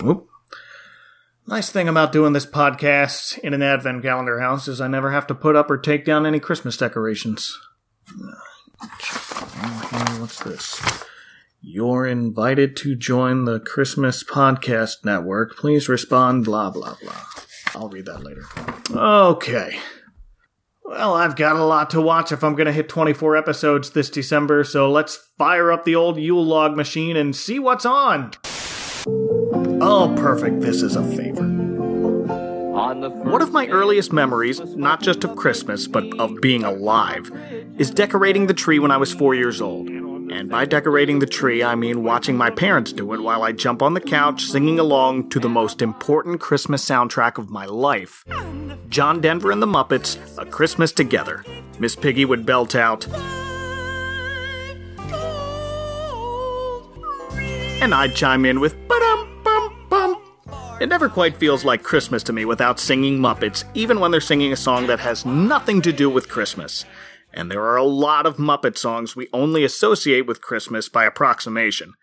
Whoop. Nice thing about doing this podcast in an advent calendar house is I never have to put up or take down any Christmas decorations. What's this? You're invited to join the Christmas Podcast Network. Please respond, blah, blah, blah. I'll read that later. Okay. Well, I've got a lot to watch if I'm going to hit 24 episodes this December, so let's fire up the old Yule log machine and see what's on. Oh, perfect. This is a favorite. One of my earliest memories, not just of Christmas, but of being alive, is decorating the tree when I was four years old. And by decorating the tree, I mean watching my parents do it while I jump on the couch singing along to the most important Christmas soundtrack of my life John Denver and the Muppets, A Christmas Together. Miss Piggy would belt out, and I'd chime in with bum. It never quite feels like Christmas to me without singing Muppets, even when they're singing a song that has nothing to do with Christmas. And there are a lot of Muppet songs we only associate with Christmas by approximation.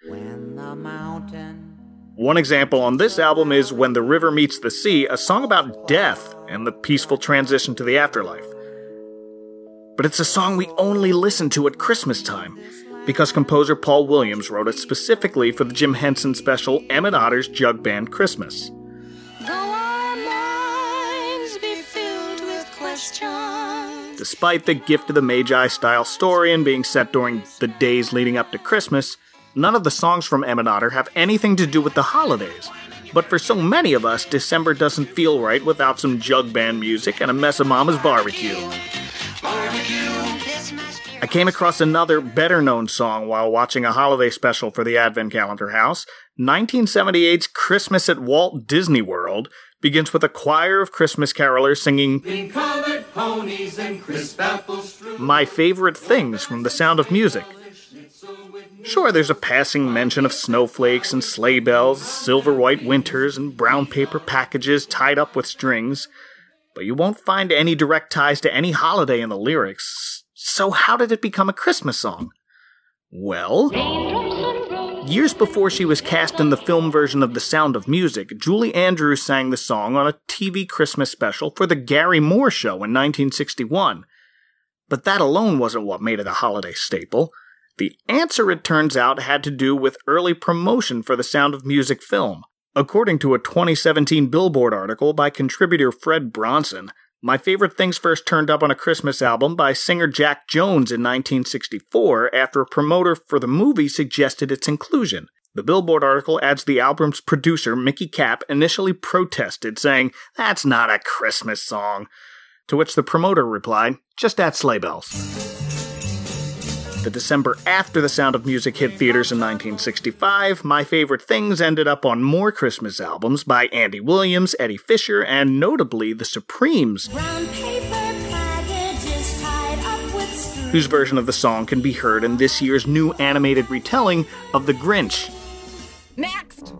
One example on this album is When the River Meets the Sea, a song about death and the peaceful transition to the afterlife. But it's a song we only listen to at Christmas time, because composer Paul Williams wrote it specifically for the Jim Henson special Emmett Otter's Jug Band Christmas. Despite the gift of the Magi style story and being set during the days leading up to Christmas, none of the songs from Emmett Otter have anything to do with the holidays. But for so many of us, December doesn't feel right without some jug band music and a mess of Mama's barbecue. I came across another better known song while watching a holiday special for the Advent Calendar House. 1978's Christmas at Walt Disney World begins with a choir of Christmas carolers singing My Favorite Things from The Sound of Music. Sure, there's a passing mention of snowflakes and sleigh bells, silver white winters, and brown paper packages tied up with strings, but you won't find any direct ties to any holiday in the lyrics. So, how did it become a Christmas song? Well, years before she was cast in the film version of The Sound of Music, Julie Andrews sang the song on a TV Christmas special for The Garry Moore Show in 1961. But that alone wasn't what made it a holiday staple. The answer, it turns out, had to do with early promotion for the Sound of Music film. According to a 2017 Billboard article by contributor Fred Bronson, my favorite things first turned up on a Christmas album by singer Jack Jones in 1964 after a promoter for the movie suggested its inclusion. The Billboard article adds the album's producer, Mickey Kapp, initially protested, saying, That's not a Christmas song. To which the promoter replied, Just add sleigh bells. The December after The Sound of Music hit theaters in 1965, My Favorite Things ended up on more Christmas albums by Andy Williams, Eddie Fisher, and notably The Supremes, whose version of the song can be heard in this year's new animated retelling of The Grinch. Next!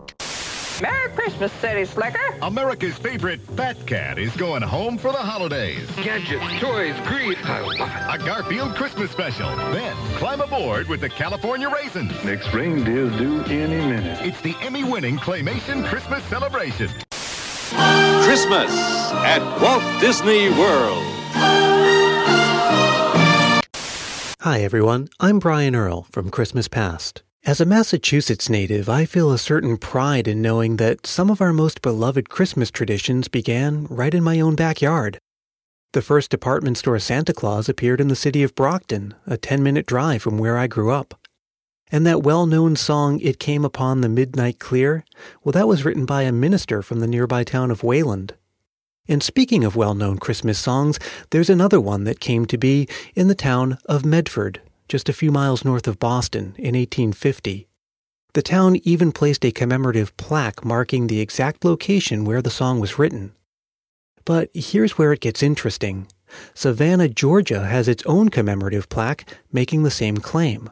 Merry Christmas, City Slicker. America's favorite fat cat is going home for the holidays. Gadgets, toys, greed. I love it. A Garfield Christmas special. Then climb aboard with the California Raisins. Next reindeer's due any minute. It's the Emmy-winning Claymation Christmas celebration. Christmas at Walt Disney World. Hi, everyone. I'm Brian Earl from Christmas Past. As a Massachusetts native, I feel a certain pride in knowing that some of our most beloved Christmas traditions began right in my own backyard. The first department store Santa Claus appeared in the city of Brockton, a 10 minute drive from where I grew up. And that well known song, It Came Upon the Midnight Clear, well, that was written by a minister from the nearby town of Wayland. And speaking of well known Christmas songs, there's another one that came to be in the town of Medford, just a few miles north of Boston, in 1850. The town even placed a commemorative plaque marking the exact location where the song was written. But here's where it gets interesting. Savannah, Georgia has its own commemorative plaque making the same claim.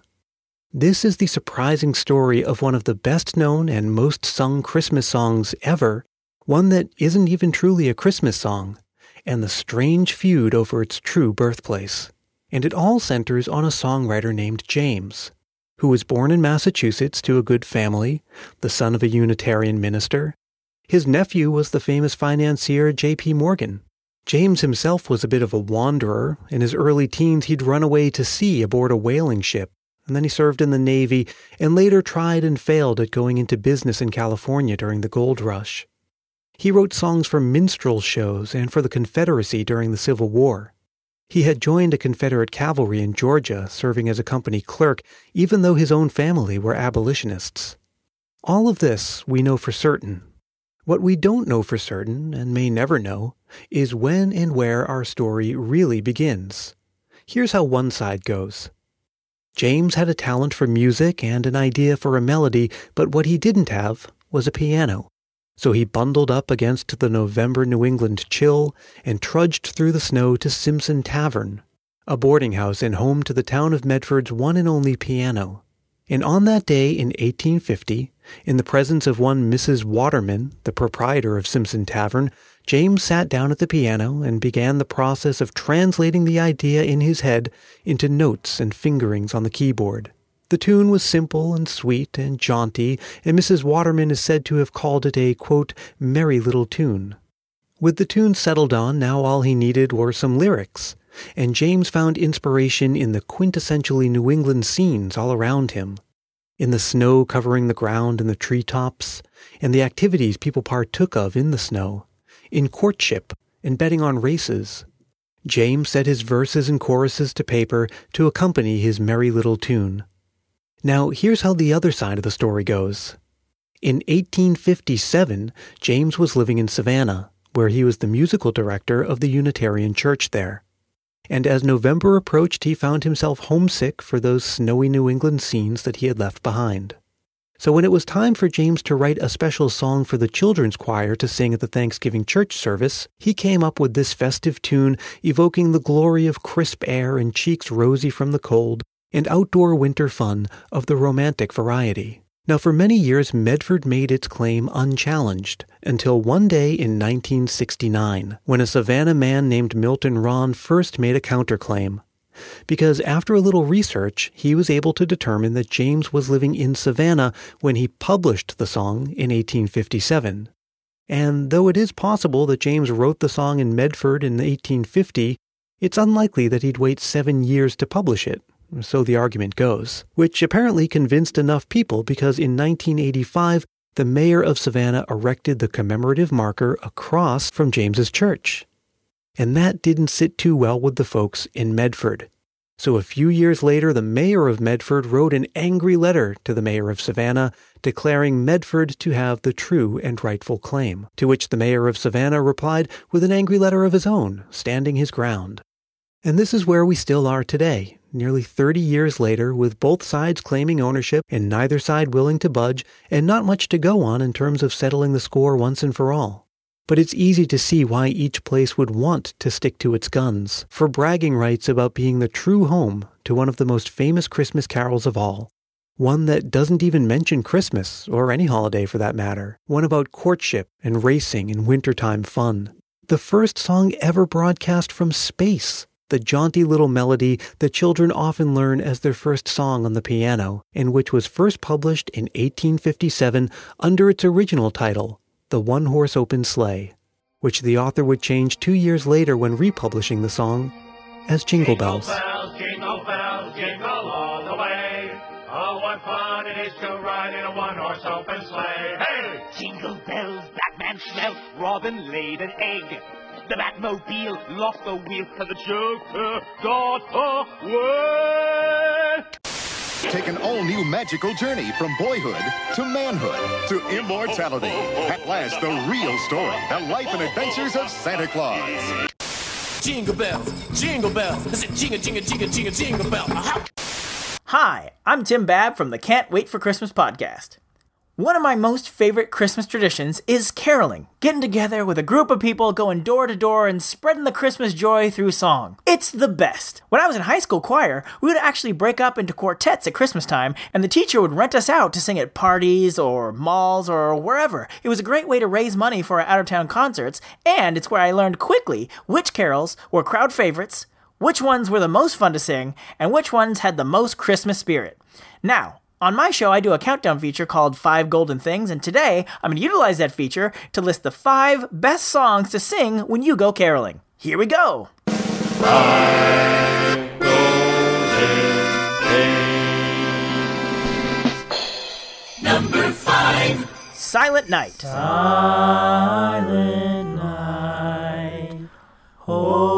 This is the surprising story of one of the best known and most sung Christmas songs ever, one that isn't even truly a Christmas song, and the strange feud over its true birthplace and it all centers on a songwriter named James. who was born in Massachusetts to a good family, the son of a Unitarian minister. His nephew was the famous financier J.P. Morgan. James himself was a bit of a wanderer. In his early teens, he'd run away to sea aboard a whaling ship, and then he served in the Navy and later tried and failed at going into business in California during the gold rush. He wrote songs for minstrel shows and for the Confederacy during the Civil War. He had joined a Confederate cavalry in Georgia, serving as a company clerk, even though his own family were abolitionists. All of this we know for certain. What we don't know for certain, and may never know, is when and where our story really begins. Here's how one side goes. James had a talent for music and an idea for a melody, but what he didn't have was a piano. So he bundled up against the November New England chill and trudged through the snow to Simpson Tavern, a boarding house and home to the town of Medford's one and only piano. And on that day in 1850, in the presence of one Mrs. Waterman, the proprietor of Simpson Tavern, James sat down at the piano and began the process of translating the idea in his head into notes and fingerings on the keyboard. The tune was simple and sweet and jaunty, and Mrs. Waterman is said to have called it a, quote, merry little tune. With the tune settled on, now all he needed were some lyrics, and James found inspiration in the quintessentially New England scenes all around him. In the snow covering the ground and the tree tops, and the activities people partook of in the snow, in courtship and betting on races. James set his verses and choruses to paper to accompany his merry little tune. Now, here's how the other side of the story goes. In 1857, James was living in Savannah, where he was the musical director of the Unitarian Church there. And as November approached, he found himself homesick for those snowy New England scenes that he had left behind. So when it was time for James to write a special song for the children's choir to sing at the Thanksgiving church service, he came up with this festive tune evoking the glory of crisp air and cheeks rosy from the cold, and outdoor winter fun of the romantic variety. Now, for many years, Medford made its claim unchallenged until one day in 1969, when a Savannah man named Milton Rahn first made a counterclaim. Because after a little research, he was able to determine that James was living in Savannah when he published the song in 1857. And though it is possible that James wrote the song in Medford in 1850, it's unlikely that he'd wait seven years to publish it so the argument goes, which apparently convinced enough people because in 1985, the mayor of Savannah erected the commemorative marker across from James's church. And that didn't sit too well with the folks in Medford. So a few years later, the mayor of Medford wrote an angry letter to the mayor of Savannah declaring Medford to have the true and rightful claim, to which the mayor of Savannah replied with an angry letter of his own, standing his ground. And this is where we still are today, nearly 30 years later, with both sides claiming ownership and neither side willing to budge, and not much to go on in terms of settling the score once and for all. But it's easy to see why each place would want to stick to its guns, for bragging rights about being the true home to one of the most famous Christmas carols of all. One that doesn't even mention Christmas, or any holiday for that matter. One about courtship and racing and wintertime fun. The first song ever broadcast from space the jaunty little melody that children often learn as their first song on the piano, and which was first published in 1857 under its original title, The One Horse Open Sleigh, which the author would change two years later when republishing the song as Jingle Bells. Jingle bells, jingle bells, jingle all the way. Oh, what fun it is to ride in a one-horse open sleigh. Hey! Jingle bells, Batman smelt, Robin laid an egg. The Batmobile lost the wheel to the Joker got away. Take an all-new magical journey from boyhood to manhood to immortality. At last, the real story, the life and adventures of Santa Claus. Jingle bells, jingle bells. I said jingle, jingle, jingle, jingle, jingle bell. Aha. Hi, I'm Tim Babb from the Can't Wait for Christmas podcast. One of my most favorite Christmas traditions is caroling, getting together with a group of people going door to door and spreading the Christmas joy through song. It's the best. When I was in high school choir, we would actually break up into quartets at Christmas time, and the teacher would rent us out to sing at parties or malls or wherever. It was a great way to raise money for our out of town concerts, and it's where I learned quickly which carols were crowd favorites, which ones were the most fun to sing, and which ones had the most Christmas spirit. Now, on my show, I do a countdown feature called Five Golden Things, and today I'm going to utilize that feature to list the five best songs to sing when you go caroling. Here we go! Five Golden Things. Number five. Silent Night. Silent Night, Holy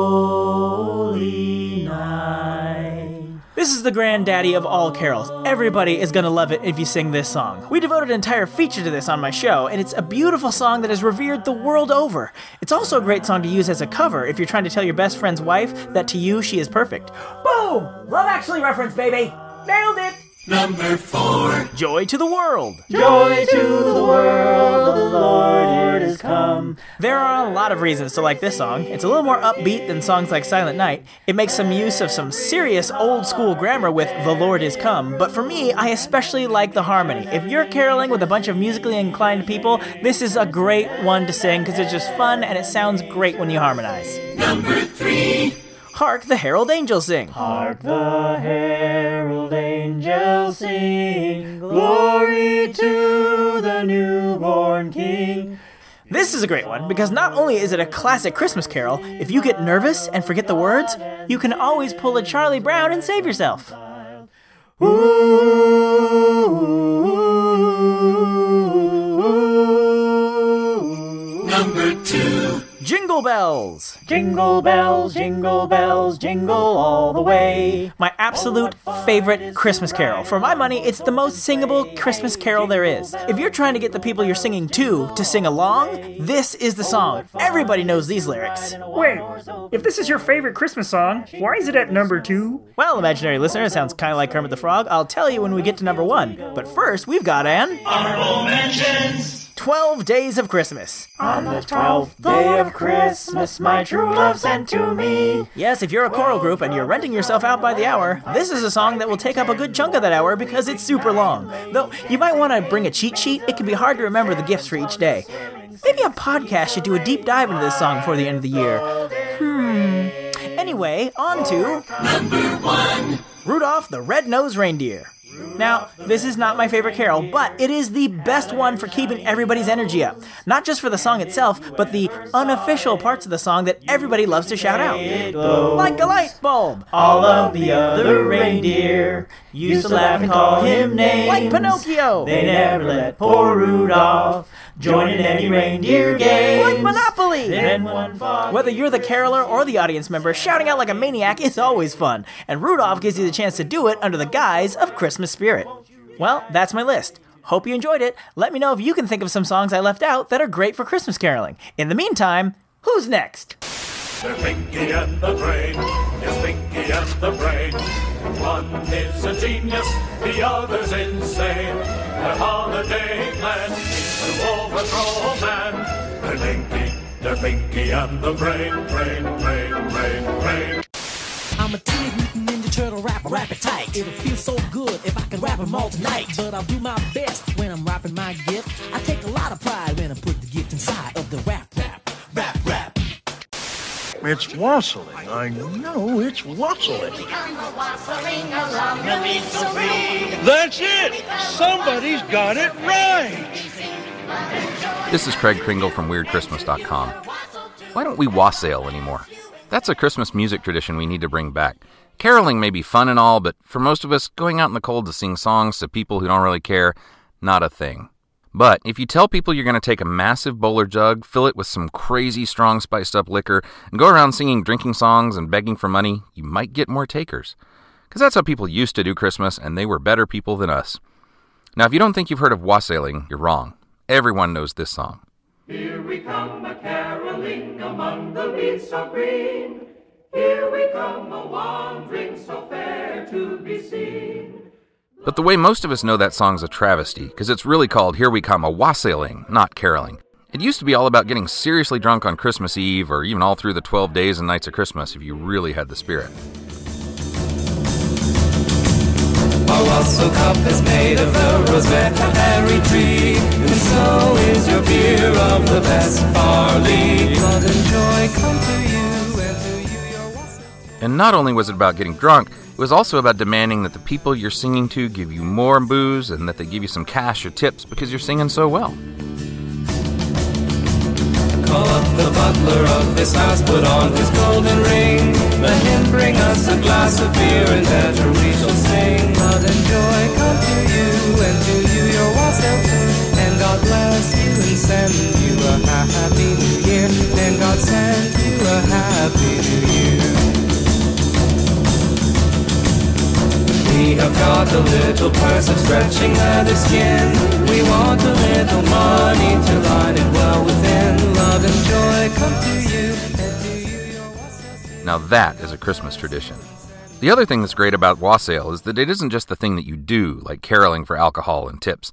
This is the granddaddy of all carols. Everybody is gonna love it if you sing this song. We devoted an entire feature to this on my show, and it's a beautiful song that is revered the world over. It's also a great song to use as a cover if you're trying to tell your best friend's wife that to you she is perfect. Boom! Love Actually reference, baby! Nailed it! Number four. Joy to the world. Joy to the world, the Lord is come. There are a lot of reasons to like this song. It's a little more upbeat than songs like Silent Night. It makes some use of some serious old school grammar with The Lord is Come, but for me, I especially like the harmony. If you're caroling with a bunch of musically inclined people, this is a great one to sing because it's just fun and it sounds great when you harmonize. Number three. Hark the Herald Angels Sing. Hark the herald angels sing, glory to the newborn King. This is a great one because not only is it a classic Christmas carol, if you get nervous and forget the words, you can always pull a Charlie Brown and save yourself. Number Jingle Bells. Jingle bells, jingle bells, jingle all the way. My absolute favorite Christmas carol. For my money, it's the most singable Christmas carol there is. If you're trying to get the people you're singing to to sing along, this is the song. Everybody knows these lyrics. Wait, if this is your favorite Christmas song, why is it at number two? Well, imaginary listener, it sounds kind of like Kermit the Frog. I'll tell you when we get to number one. But first, we've got an Honorable mentions. 12 Days of Christmas. On the twelfth day of Christmas, my true love sent to me. Yes, if you're a choral group and you're renting yourself out by the hour, this is a song that will take up a good chunk of that hour because it's super long. Though you might want to bring a cheat sheet, it can be hard to remember the gifts for each day. Maybe a podcast should do a deep dive into this song before the end of the year. Hmm. Anyway, on to Number one. Rudolph the Red-Nosed Reindeer. Now, this is not my favorite carol, but it is the best one for keeping everybody's energy up. Not just for the song itself, but the unofficial parts of the song that everybody loves to shout out. Like a light bulb. All of the other reindeer used to laugh and call him names. Like Pinocchio. They never let poor Rudolph join in any reindeer games. Like Monopoly. Then one fog. Whether you're the caroler or the audience member, shouting out like a maniac is always fun, and Rudolph gives you the chance to do it under the guise of Christmas spirit. Well, that's my list. Hope you enjoyed it. Let me know if you can think of some songs I left out that are great for Christmas caroling. In the meantime, who's next? They're Pinky and the Brain. Yes, Pinky and the Brain. One is a genius, the other's insane. Their holiday plan is to overthrow man. They're Pinky, they're and the Brain, Brain, Brain, Brain, Brain. I'm a teenage mutant ninja turtle rapper, rap it tight. It'll feel so good if I can rap 'em all tonight. But I'll do my best when I'm rapping my gift. I take a lot of pride when I put the gift inside of the rap, rap, rap, rap. It's wassailing. I know it's wassailing. That's it! Somebody's got it right! This is Craig Kringle from WeirdChristmas.com. Why don't we wassail anymore? That's a Christmas music tradition we need to bring back. Caroling may be fun and all, but for most of us, going out in the cold to sing songs to people who don't really care, not a thing. But if you tell people you're going to take a massive bowler jug, fill it with some crazy strong spiced up liquor, and go around singing drinking songs and begging for money, you might get more takers. Because that's how people used to do Christmas, and they were better people than us. Now, if you don't think you've heard of wassailing, you're wrong. Everyone knows this song. Here we come a caroling among the leaves so green. Here we come a wandering so fair to be seen. But the way most of us know that song's a travesty, because it's really called Here We Come a Wassailing, not caroling. It used to be all about getting seriously drunk on Christmas Eve, or even all through the 12 days and nights of Christmas if you really had the spirit. Our wassail cup is made of the rosette berry tree, and so is your beer of the best barley. Love and joy come to you, and to you your wassail. And not only was it about getting drunk, it was also about demanding that the people you're singing to give you more booze and that they give you some cash or tips because you're singing so well. Call up the butler of this house, put on his golden ring. Let him bring us a glass of beer, and after we shall sing. Love and joy come to you, and to you your wassail too. And God bless you and send you a happy new year. And God send you a happy new year. We have got a little purse of stretching leather skin. We want a little money to line it well within. Love and joy come to you, and to you your Now that is a Christmas tradition. The other thing that's great about wassail is that it isn't just the thing that you do, like caroling for alcohol and tips.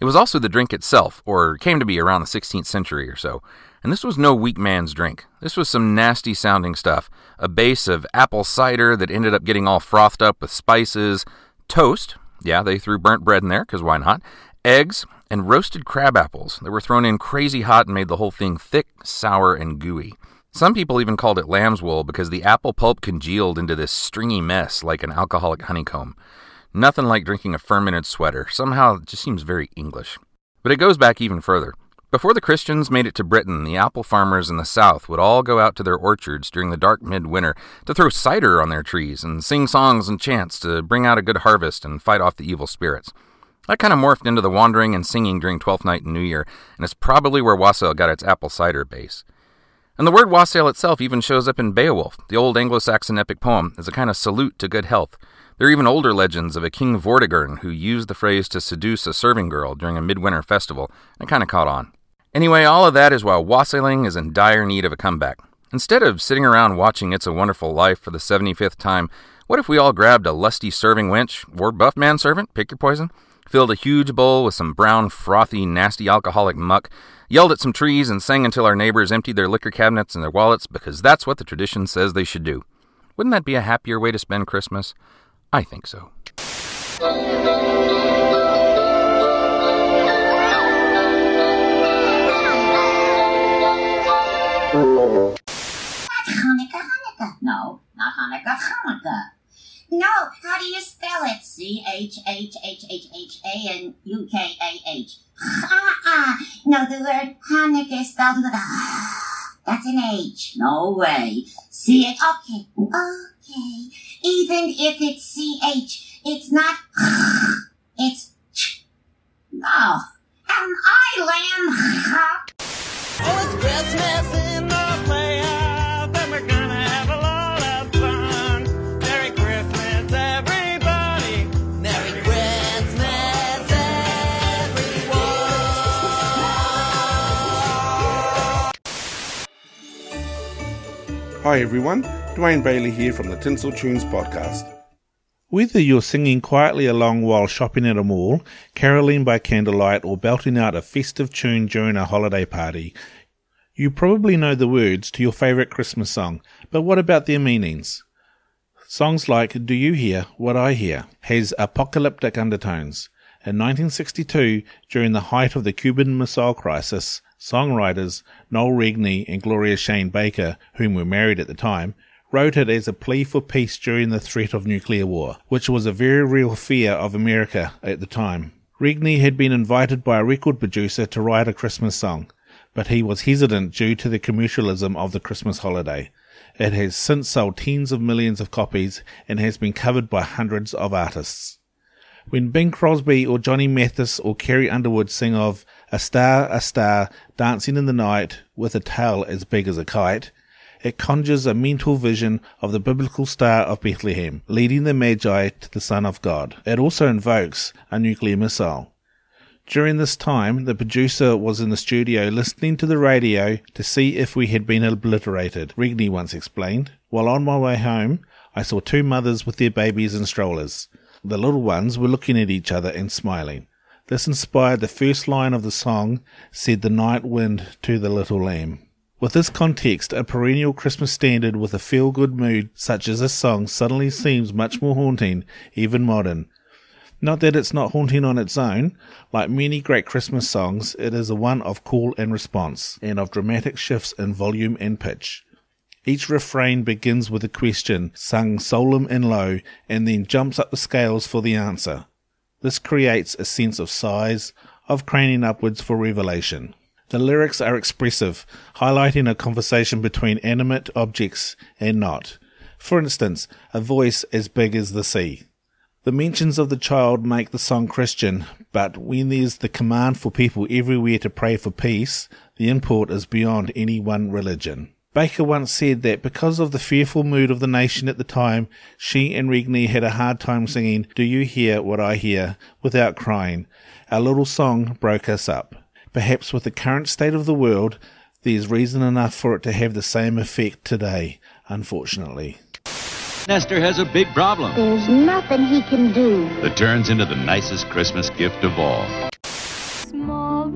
It was also the drink itself, or came to be around the 16th century or so. And this was no weak man's drink. This was some nasty sounding stuff. A base of apple cider that ended up getting all frothed up with spices, toast, yeah, they threw burnt bread in there, because why not? Eggs, and roasted crab apples that were thrown in crazy hot and made the whole thing thick, sour, and gooey. Some people even called it lamb's wool because the apple pulp congealed into this stringy mess like an alcoholic honeycomb. Nothing like drinking a fermented sweater. Somehow it just seems very English. But it goes back even further. Before the Christians made it to Britain, the apple farmers in the South would all go out to their orchards during the dark midwinter to throw cider on their trees and sing songs and chants to bring out a good harvest and fight off the evil spirits. That kind of morphed into the wandering and singing during Twelfth Night and New Year, and it's probably where wassail got its apple cider base. And the word wassail itself even shows up in Beowulf, the old Anglo Saxon epic poem, as a kind of salute to good health. There are even older legends of a King Vortigern who used the phrase to seduce a serving girl during a midwinter festival, and it kind of caught on. Anyway, all of that is while wassailing is in dire need of a comeback. Instead of sitting around watching It's a Wonderful Life for the 75th time, what if we all grabbed a lusty serving wench, or buff manservant, pick your poison, filled a huge bowl with some brown, frothy, nasty alcoholic muck, yelled at some trees, and sang until our neighbors emptied their liquor cabinets and their wallets because that's what the tradition says they should do? Wouldn't that be a happier way to spend Christmas? I think so. Hanukkah, Hanukkah. No, not Hanukkah, Hanukkah. No, how do you spell it? C H H H H H A N U K A H. No, the word Hanukkah is spelled with a. That's an H. No way. C H. Okay, okay. Even if it's C H, it's not. It's. No. An island. Oh, it's Christmas in Hi everyone, Dwayne Bailey here from the Tinsel Tunes podcast. Whether you're singing quietly along while shopping at a mall, caroling by candlelight, or belting out a festive tune during a holiday party, you probably know the words to your favourite Christmas song, but what about their meanings? Songs like Do You Hear What I Hear has apocalyptic undertones. In 1962, during the height of the Cuban Missile Crisis, songwriters Noel Regney and Gloria Shayne Baker, whom were married at the time, wrote it as a plea for peace during the threat of nuclear war, which was a very real fear of America at the time. Regney had been invited by a record producer to write a Christmas song, but he was hesitant due to the commercialism of the Christmas holiday. It has since sold tens of millions of copies and has been covered by hundreds of artists. When Bing Crosby or Johnny Mathis or Carrie Underwood sing of a star, a star, dancing in the night with a tail as big as a kite, it conjures a mental vision of the biblical star of Bethlehem, leading the Magi to the Son of God. It also invokes a nuclear missile. During this time, the producer was in the studio listening to the radio to see if we had been obliterated, Regney once explained. While on my way home, I saw two mothers with their babies in strollers. The little ones were looking at each other and smiling. This inspired the first line of the song, said the night wind to the little lamb. With this context, a perennial Christmas standard with a feel good mood such as this song suddenly seems much more haunting, even modern. Not that it's not haunting on its own, like many great Christmas songs, it is a one of call and response, and of dramatic shifts in volume and pitch. Each refrain begins with a question, sung solemn and low, and then jumps up the scales for the answer. This creates a sense of size, of craning upwards for revelation. The lyrics are expressive, highlighting a conversation between animate objects and not. For instance, a voice as big as the sea. The mentions of the child make the song Christian, but when there's the command for people everywhere to pray for peace, the import is beyond any one religion. Baker once said that because of the fearful mood of the nation at the time, she and Regney had a hard time singing Do You Hear What I Hear without crying. Our little song broke us up. Perhaps with the current state of the world, there's reason enough for it to have the same effect today, unfortunately. Nestor has a big problem There's nothing he can do. that turns into the nicest Christmas gift of all. Small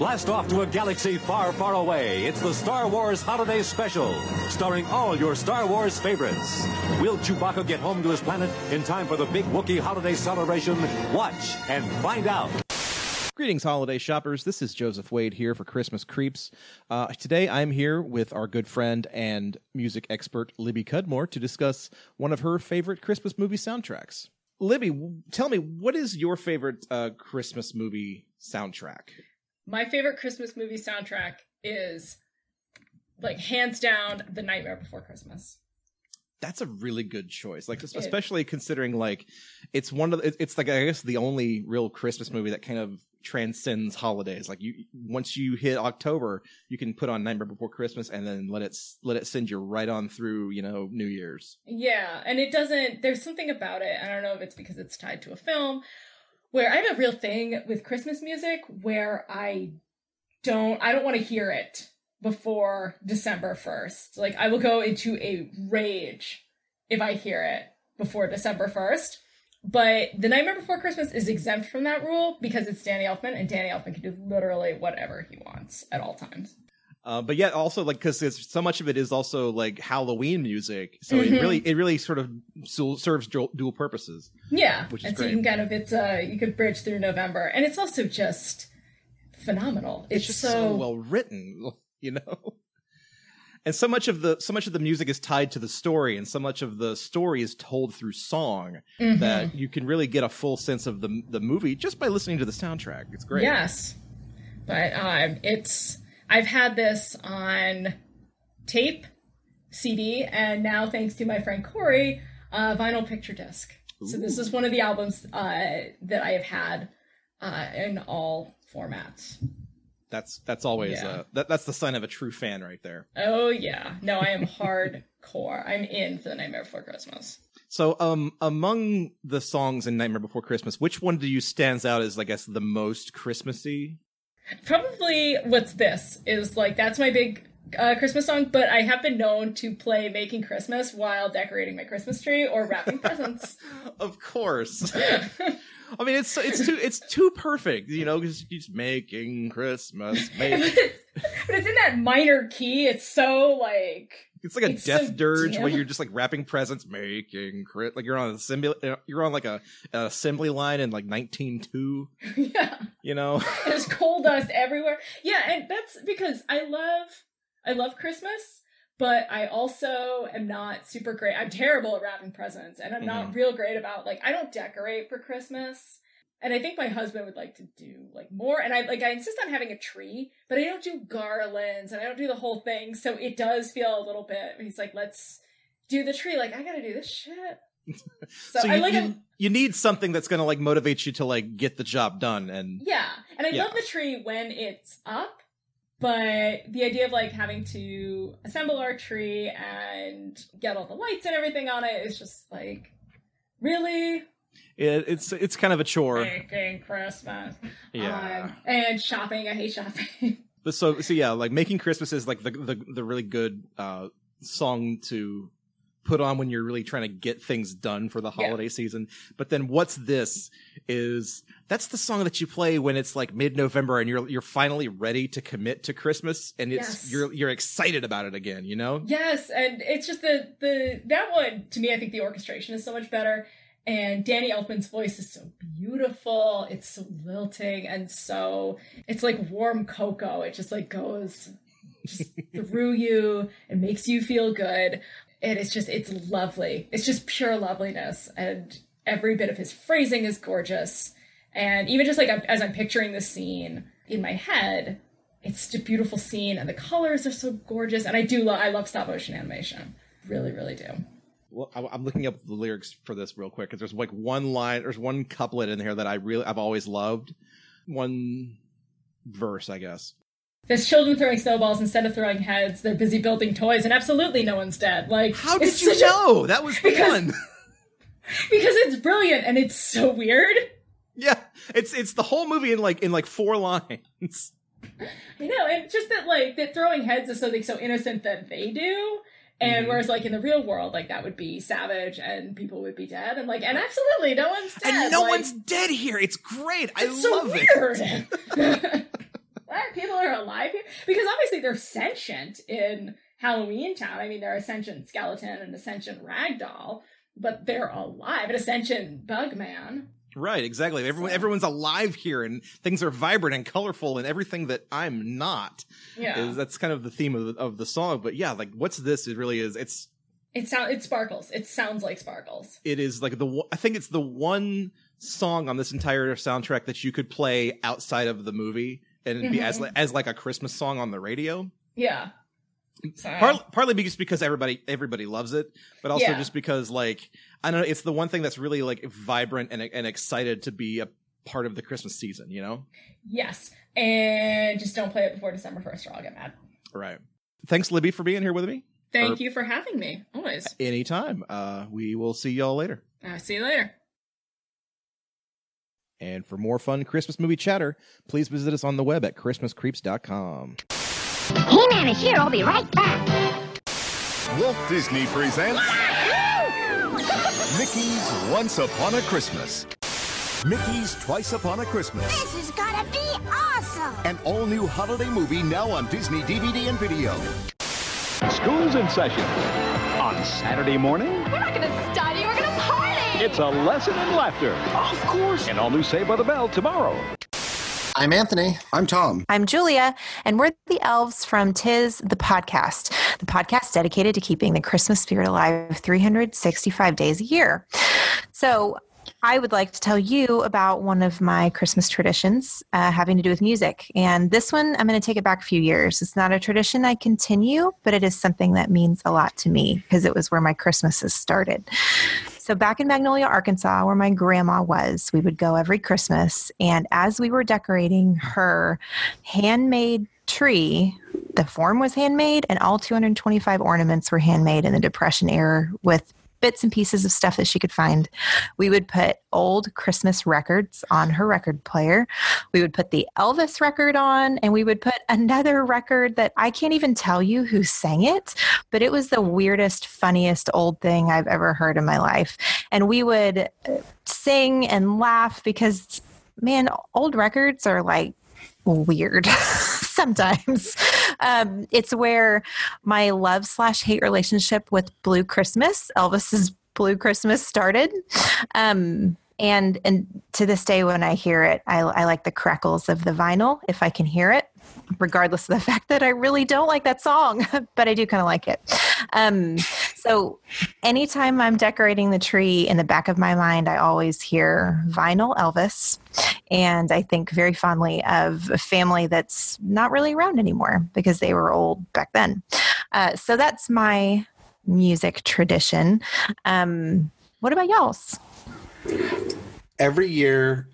Blast off to a galaxy far, far away. It's the Star Wars Holiday Special, starring all your Star Wars favorites. Will Chewbacca get home to his planet in time for the big Wookiee holiday celebration? Watch and find out. Greetings, holiday shoppers. This is Joseph Wade here for Christmas Creeps. Uh, today I'm here with our good friend and music expert, Libby Cudmore, to discuss one of her favorite Christmas movie soundtracks. Libby, tell me, what is your favorite uh, Christmas movie soundtrack? My favorite Christmas movie soundtrack is like hands down The Nightmare Before Christmas. That's a really good choice. Like, especially considering like it's one of the, it's like I guess the only real Christmas movie that kind of transcends holidays. Like you, once you hit October, you can put on Nightmare Before Christmas and then let it let it send you right on through, you know, New Year's. Yeah, and it doesn't there's something about it. I don't know if it's because it's tied to a film where I have a real thing with Christmas music where I don't I don't want to hear it before December 1st. Like I will go into a rage if I hear it before December 1st. But The Nightmare Before Christmas is exempt from that rule because it's Danny Elfman and Danny Elfman can do literally whatever he wants at all times. Uh, but yet also like because so much of it is also like Halloween music, so Mhm. it really it really sort of serves dual, dual purposes. Yeah, Which is and so great. you can kind of it's uh you could bridge through November, and it's also just phenomenal. It's, It's just so, so well written, you know. And so much of the so much of the music is tied to the story, and so much of the story is told through song Mhm. that you can really get a full sense of the the movie just by listening to the soundtrack. It's great. Yes, but um, it's I've had this on tape, CD, and now thanks to my friend Corey, uh, vinyl picture disc. So this is one of the albums uh, that I have had uh, in all formats. That's that's always Yeah. uh, that that's the sign of a true fan right there. Oh yeah, no, I am hardcore. I'm in for the Nightmare Before Christmas. So, um, among the songs in Nightmare Before Christmas, which one do you stands out as, I guess, the most Christmassy? Probably what's this is like that's my big uh, Christmas song, but I have been known to play Making Christmas while decorating my Christmas tree or wrapping presents. Of course. I mean, it's it's too it's too perfect, you know, because he's making Christmas. Make... but it's in that minor key. It's so like It's like a It's death so dirge where you're just like wrapping presents, making crit. Like you're on a assembly, you're on like a, an assembly line in like 192. yeah. You know, There's coal dust everywhere. Yeah, and that's because I love I love Christmas, but I also am not super great. I'm terrible at wrapping presents, and I'm not Mhm. real great about like I don't decorate for Christmas. And I think my husband would like to do like more. And I like I insist on having a tree, but I don't do garlands and I don't do the whole thing. So it does feel a little bit. He's like, let's do the tree. Like I gotta do this shit. So, so I you, like you, you need something that's gonna like motivate you to like get the job done. And Yeah, and I Yeah. love the tree when it's up, but the idea of like having to assemble our tree and get all the lights and everything on it is just like really it, it's it's kind of a chore. making Christmas. Yeah. Um, and shopping, I hate shopping. But so so yeah, like making Christmas is like the the, the really good uh song to put on when you're really trying to get things done for the Yeah. holiday season. But then what's this is that's the song that you play when it's like mid-November and you're you're finally ready to commit to Christmas and it's Yes. you're you're excited about it again, you know? Yes, and it's just the the that one to me. I think the orchestration is so much better, and Danny Elfman's voice is so beautiful. It's so lilting and so it's like warm cocoa. It just like goes just through you and makes you feel good. And it's just it's lovely. It's just pure loveliness, and every bit of his phrasing is gorgeous. And even just like as I'm picturing the scene in my head, it's just a beautiful scene, and the colors are so gorgeous. And I do love I love stop motion animation, really, really do. Well, I'm looking up the lyrics for this real quick because there's like one line, there's one couplet in here that I really, I've always loved. One verse, I guess. There's children throwing snowballs instead of throwing heads. They're busy building toys, and absolutely no one's dead. Like How did you know? That was the because, one. because it's brilliant and it's so weird. Yeah, it's it's the whole movie in like in like four lines. You know, and just that like that throwing heads is something so innocent that they do. And Mhm. whereas like in the real world, like that would be savage and people would be dead. And like and absolutely no one's dead. And no Like, one's dead here. It's great. I It's so love weird. it. Why people are alive here? Because obviously they're sentient in Halloween Town. I mean, they're a sentient skeleton and a sentient ragdoll, but they're alive. An sentient bug man. Right, exactly. Everyone everyone's alive here and things are vibrant and colorful and everything that I'm not. Yeah. Is that's kind of the theme of the, of the song, but yeah, like what's this? It really is. It's It sounds it sparkles. It sounds like sparkles. it is like the I think it's the one song on this entire soundtrack that you could play outside of the movie and it'd be as Mhm. li- as like a Christmas song on the radio. Yeah. So, Partly, partly because because everybody everybody loves it, but also Yeah. just because like I don't know, it's the one thing that's really like vibrant and and excited to be a part of the Christmas season. You know, yes. And just don't play it before December 1st or I'll get mad. right? Thanks, Libby, for being here with me. Thank Or you for having me. Always. Anytime. Uh, we will see y'all later. Uh, see you later. And for more fun Christmas movie chatter, please visit us on the web at christmascreeps.com. He-Man is here. I'll be right back. Walt Disney presents Mickey's Once Upon a Christmas. Mickey's Twice Upon a Christmas. This is gonna be awesome. An all new holiday movie now on Disney DVD and video. School's in session. On Saturday morning, We're not gonna study, we're gonna party! it's a lesson in laughter. Of course. And all new Saved by the Bell tomorrow. I'm Anthony. I'm Tom. I'm Julia, and we're the elves from Tis the Podcast, the podcast dedicated to keeping the Christmas spirit alive 365 days a year. So, I would like to tell you about one of my Christmas traditions uh, having to do with music. And this one, I'm going to take it back a few years. It's not a tradition I continue, but it is something that means a lot to me because it was where my Christmases started. So, back in Magnolia, Arkansas, where my grandma was, we would go every Christmas. And as we were decorating her handmade tree, the form was handmade, and all 225 ornaments were handmade in the Depression era with bits and pieces of stuff that she could find. We would put old Christmas records on her record player. We would put the Elvis record on, and we would put another record that I can't even tell you who sang it, but it was the weirdest, funniest old thing I've ever heard in my life. And we would uh, sing and laugh because, man, old records are like weird sometimes. Um, it's where my love slash hate relationship with Blue Christmas, Elvis's Blue Christmas, started. Um, and and to this day, when I hear it, I, I like the crackles of the vinyl if I can hear it, regardless of the fact that I really don't like that song, but I do kind of like it. Um, so anytime I'm decorating the tree, in the back of my mind, I always hear vinyl Elvis. And I think very fondly of a family that's not really around anymore because they were old back then. Uh, so that's my music tradition. Um, what about y'all's? Every year,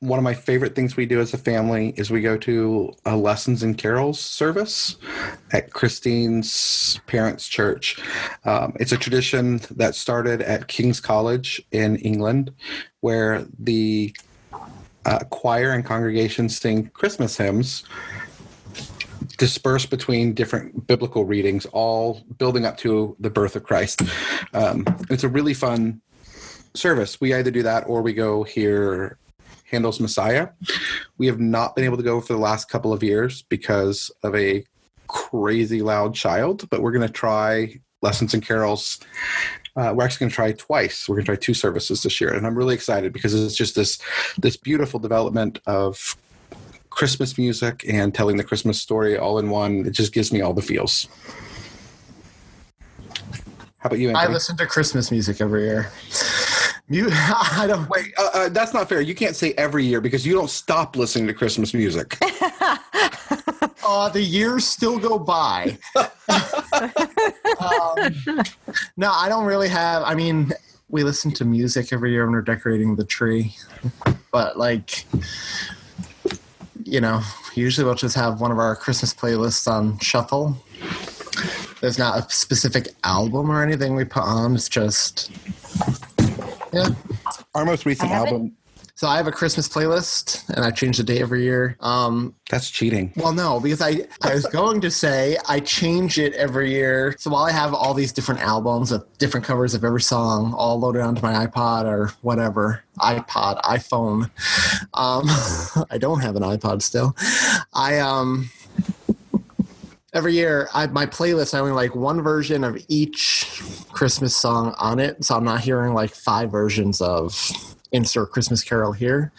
one of my favorite things we do as a family is we go to a lessons and carols service at Christine's parents' church. Um, it's a tradition that started at King's College in England, where the uh, choir and congregation sing Christmas hymns dispersed between different biblical readings, all building up to the birth of Christ. Um, it's a really fun service. We either do that or we go hear Handel's Messiah. We have not been able to go for the last couple of years because of a crazy loud child, but we're going to try Lessons and Carols. Uh, we're actually going to try twice. We're going to try two services this year, and I'm really excited because it's just this this beautiful development of Christmas music and telling the Christmas story all in one. It just gives me all the feels. How about you? Anthony? I listen to Christmas music every year. You, I don't wait. Uh, uh, that's not fair. You can't say every year because you don't stop listening to Christmas music. uh, the years still go by. um, no, I don't really have. I mean, we listen to music every year when we're decorating the tree, but like, you know, usually we'll just have one of our Christmas playlists on shuffle. There's not a specific album or anything we put on. It's just yeah. Our most recent album. So I have a Christmas playlist, and I change the date every year. Um, That's cheating. Well, no, because I I was going to say I change it every year. So while I have all these different albums of different covers of every song, all loaded onto my iPod or whatever iPod, iPhone. Um, I don't have an iPod still. I um every year I, my playlist i only like one version of each christmas song on it. So i'm not hearing like five versions of insert Christmas Carol here.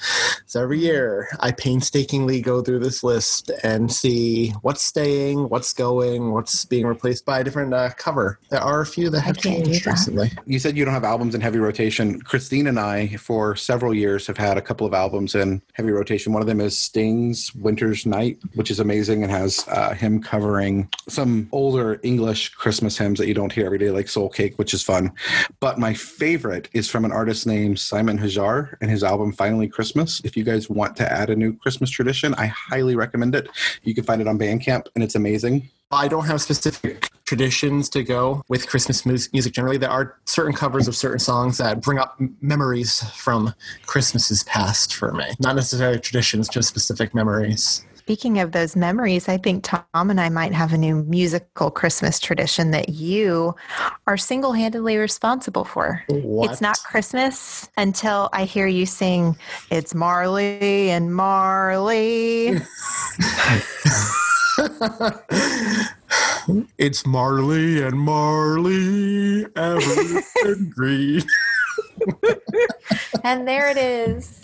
So every year I painstakingly go through this list and see what's staying, what's going, what's being replaced by a different uh, cover. There are a few that have changed recently. You said you don't have albums in heavy rotation. Christine and I, for several years, have had a couple of albums in heavy rotation. One of them is Sting's Winter's Night, which is amazing and has uh, him covering some older English Christmas hymns that you don't hear every day, like Soul Cake, which is fun. But my favorite is from an artist named Simon And his album Finally Christmas. If you guys want to add a new Christmas tradition, I highly recommend it. You can find it on Bandcamp and it's amazing. I don't have specific traditions to go with Christmas music generally. There are certain covers of certain songs that bring up memories from Christmases past for me. Not necessarily traditions, just specific memories. Speaking of those memories, I think Tom and I might have a new musical Christmas tradition that you are single handedly responsible for. What? It's not Christmas until I hear you sing, It's Marley and Marley. it's Marley and Marley, everything green. And there it is,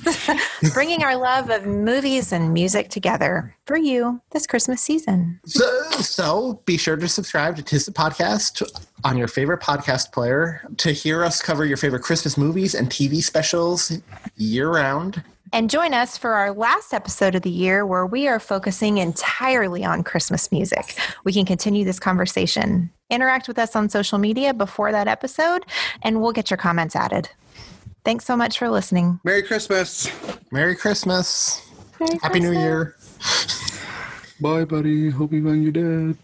bringing our love of movies and music together for you this Christmas season. So, so be sure to subscribe to Tis the Podcast on your favorite podcast player to hear us cover your favorite Christmas movies and TV specials year round. And join us for our last episode of the year where we are focusing entirely on Christmas music. We can continue this conversation. Interact with us on social media before that episode, and we'll get your comments added. Thanks so much for listening. Merry Christmas. Merry Christmas. Merry Happy Christmas. New Year. Bye, buddy. Hope you find your dad.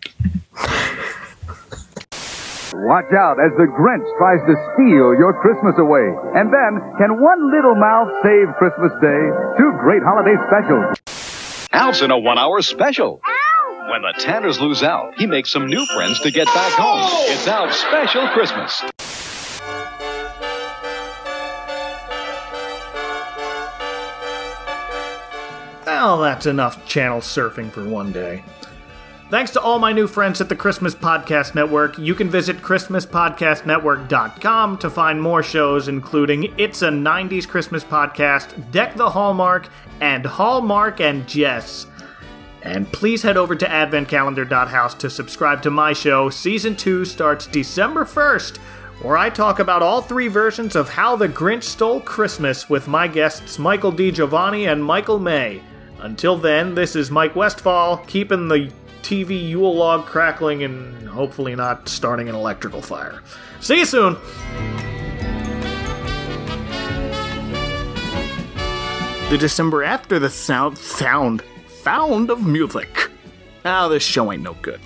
Watch out as the Grinch tries to steal your Christmas away. And then, can one little mouth save Christmas Day? Two great holiday specials. ALF's in a one hour special. When the Tanners lose ALF, he makes some new friends to get back home. It's ALF's special Christmas. Well, that's enough channel surfing for one day. Thanks to all my new friends at the Christmas Podcast Network. You can visit ChristmasPodcastNetwork.com to find more shows, including It's a 90s Christmas Podcast, Deck the Hallmark, and Hallmark and Jess. And please head over to AdventCalendar.house to subscribe to my show. Season 2 starts December 1st, where I talk about all three versions of How the Grinch Stole Christmas with my guests Michael D. Giovanni and Michael May. Until then, this is Mike Westfall, keeping the TV Yule log crackling and hopefully not starting an electrical fire. See you soon! The December after the sound, sound, found of music. Ah, this show ain't no good.